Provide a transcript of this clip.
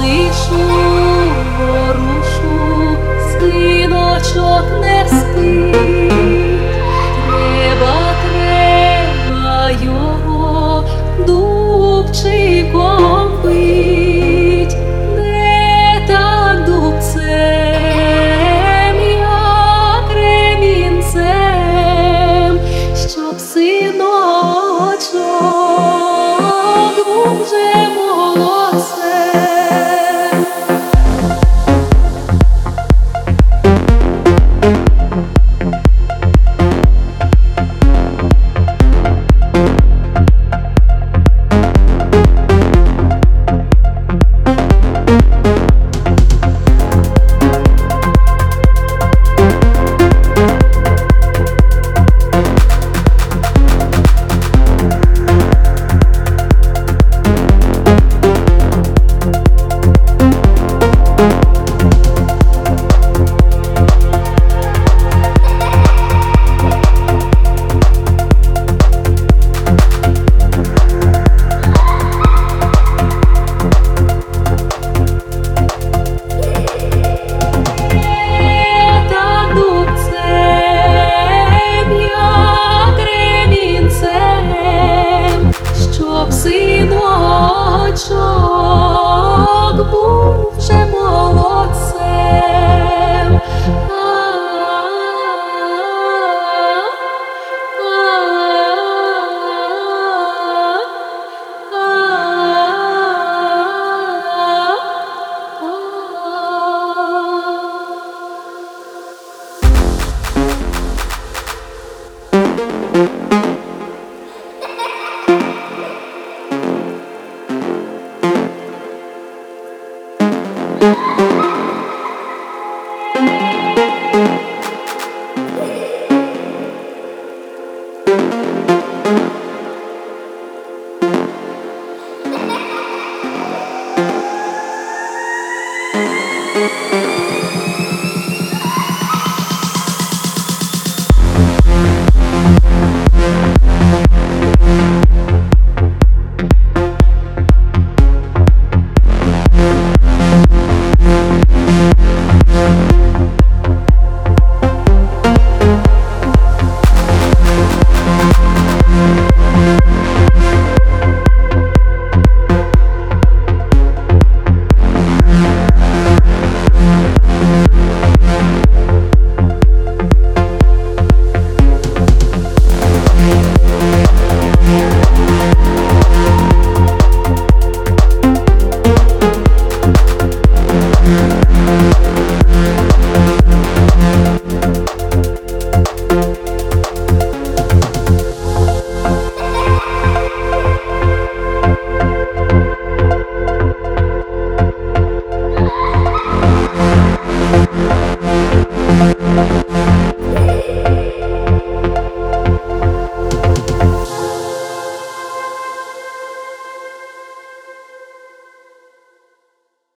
Малишу,